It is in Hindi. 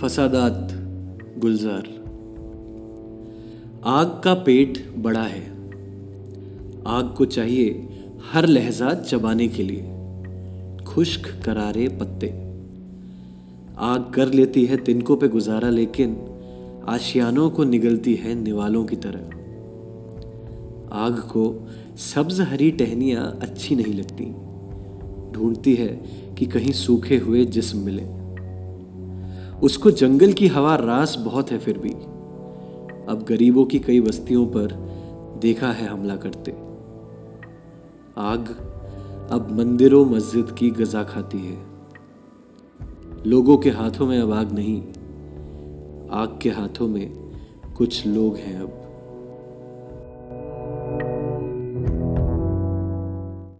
फसादात, गुलजार। आग का पेट बड़ा है। आग को चाहिए हर लहजा चबाने के लिए। खुश्क करारे पत्ते। आग कर लेती है तिनकों पे गुजारा, लेकिन आशियानों को निगलती है निवालों की तरह। आग को सब्ज हरी टहनियाँ अच्छी नहीं लगती। ढूंढती है कि कहीं सूखे हुए जिस्म मिले। उसको जंगल की हवा रास बहुत है फिर भी। अब गरीबों की कई बस्तियों पर देखा है हमला करते। आग अब मंदिरों, मस्जिद की गजा खाती है। लोगों के हाथों में अब आग नहीं, आग के हाथों में कुछ लोग हैं अब।